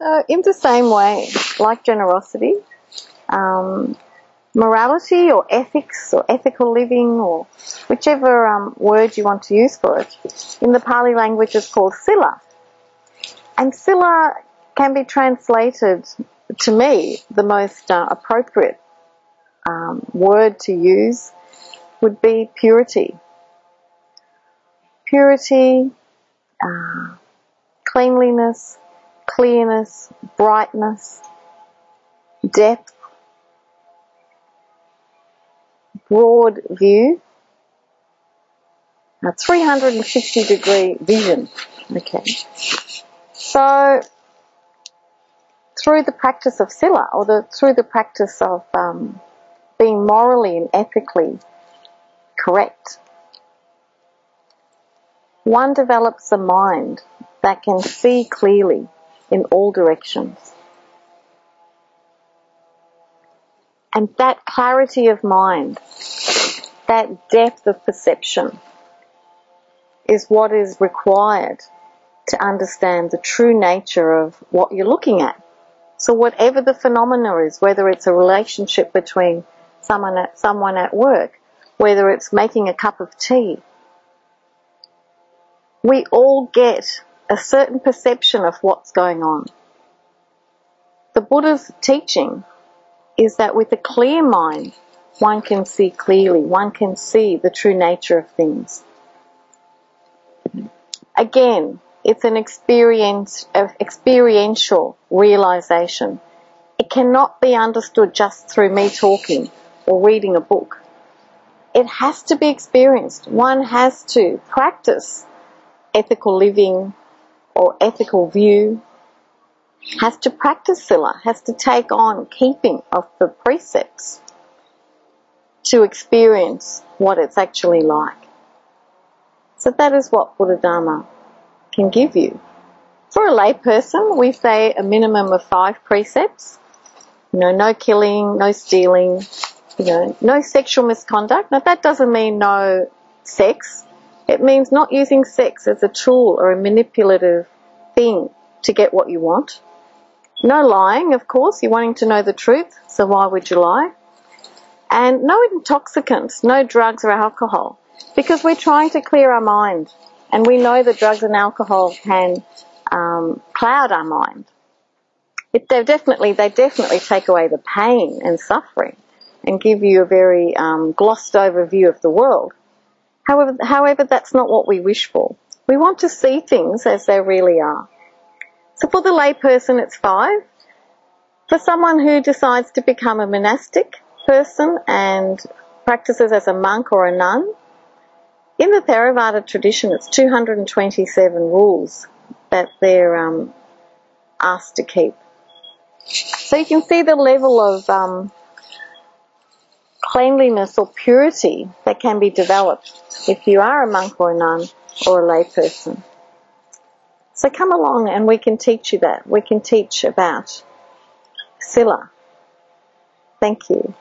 So, in the same way, like generosity, um, morality or ethics or ethical living or whichever um, word you want to use for it, in the Pali language is called sila. And sila can be translated, to me, the most uh, appropriate um, word to use would be purity. Purity, uh, cleanliness, clearness, brightness, depth, broad view, a 360 degree vision. Okay. So, through the practice of sila, or the, through the practice of um, being morally and ethically correct, one develops a mind that can see clearly in all directions. And that clarity of mind, that depth of perception, is what is required to understand the true nature of what you're looking at. So whatever the phenomena is, whether it's a relationship between someone at, someone at work, whether it's making a cup of tea, we all get a certain perception of what's going on. The Buddha's teaching is that with a clear mind, one can see clearly, one can see the true nature of things. Again, it's an experience, of experiential realization. It cannot be understood just through me talking or reading a book. It has to be experienced. One has to practice ethical living or ethical view, has to practice sila, has to take on keeping of the precepts to experience what it's actually like. So that is what Buddha Dharma can give you. For a layperson, we say a minimum of five precepts. You know, no killing, no stealing, you know, no sexual misconduct. Now that doesn't mean no sex. It means not using sex as a tool or a manipulative thing to get what you want. No lying, of course. You're wanting to know the truth, so why would you lie? And no intoxicants, no drugs or alcohol, because we're trying to clear our mind. And we know that drugs and alcohol can um, cloud our mind. It, they definitely, they definitely take away the pain and suffering and give you a very um, glossed over view of the world. However, however, that's not what we wish for. We want to see things as they really are. So for the layperson, it's five. For someone who decides to become a monastic person and practices as a monk or a nun, in the Theravada tradition, it's 227 rules that they're um, asked to keep. So you can see the level of um, cleanliness or purity that can be developed if you are a monk or a nun or a layperson. So come along and we can teach you that. We can teach about Sila. Thank you.